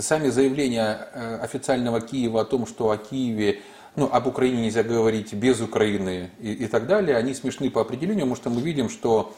сами заявления э, официального Киева о том, что о Киеве ну, об Украине нельзя говорить без Украины и, и так далее, они смешны по определению, потому что мы видим, что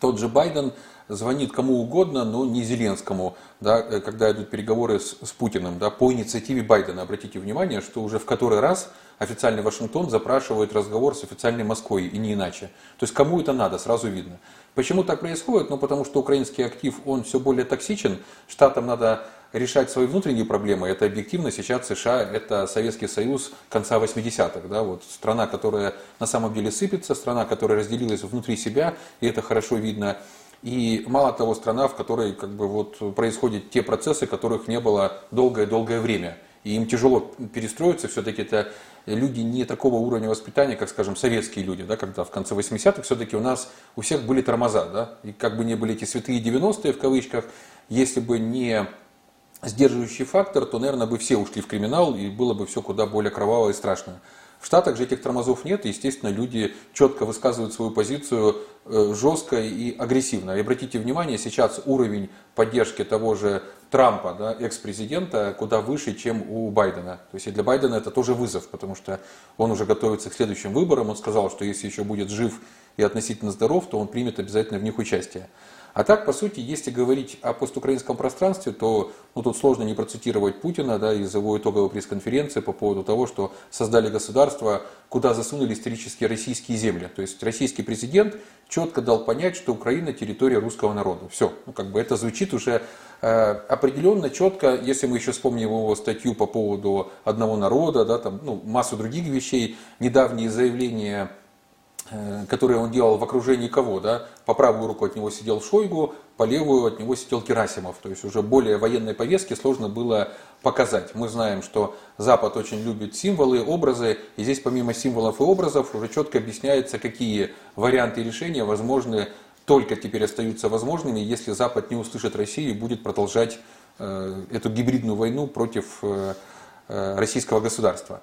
тот же Байден звонит кому угодно, но не Зеленскому, да, э, когда идут переговоры с, с Путиным, да, по инициативе Байдена. Обратите внимание, что уже в который раз официальный Вашингтон запрашивает разговор с официальной Москвой, и не иначе. То есть кому это надо, сразу видно. Почему так происходит? Ну, потому что украинский актив, он все более токсичен, штатам надо решать свои внутренние проблемы. Это объективно сейчас США, это Советский Союз конца 80-х. Да, вот страна, которая на самом деле сыпется, страна, которая разделилась внутри себя, и это хорошо видно. И мало того, страна, в которой как бы, вот, происходят те процессы, которых не было долгое-долгое время. И им тяжело перестроиться, все-таки это люди не такого уровня воспитания, как, скажем, советские люди, да, когда в конце 80-х все-таки у нас у всех были тормоза, да, и как бы не были эти святые 90-е в кавычках, если бы не сдерживающий фактор, то, наверное, бы все ушли в криминал и было бы все куда более кроваво и страшно. В Штатах же этих тормозов нет, и, естественно, люди четко высказывают свою позицию э, жестко и агрессивно. И обратите внимание, сейчас уровень поддержки того же Трампа, да, экс-президента, куда выше, чем у Байдена. То есть и для Байдена это тоже вызов, потому что он уже готовится к следующим выборам. Он сказал, что если еще будет жив и относительно здоров, то он примет обязательно в них участие. А так, по сути, если говорить о постукраинском пространстве, то ну, тут сложно не процитировать Путина да, из его итоговой пресс-конференции по поводу того, что создали государство, куда засунули исторические российские земли. То есть российский президент четко дал понять, что Украина территория русского народа. Все, ну, как бы это звучит уже э, определенно четко, если мы еще вспомним его статью по поводу одного народа, да, там, ну, массу других вещей, недавние заявления которые он делал в окружении кого, да, по правую руку от него сидел Шойгу, по левую от него сидел Керасимов, то есть уже более военной повестки сложно было показать. Мы знаем, что Запад очень любит символы, образы, и здесь помимо символов и образов уже четко объясняется, какие варианты решения возможны, только теперь остаются возможными, если Запад не услышит Россию и будет продолжать э, эту гибридную войну против э, российского государства.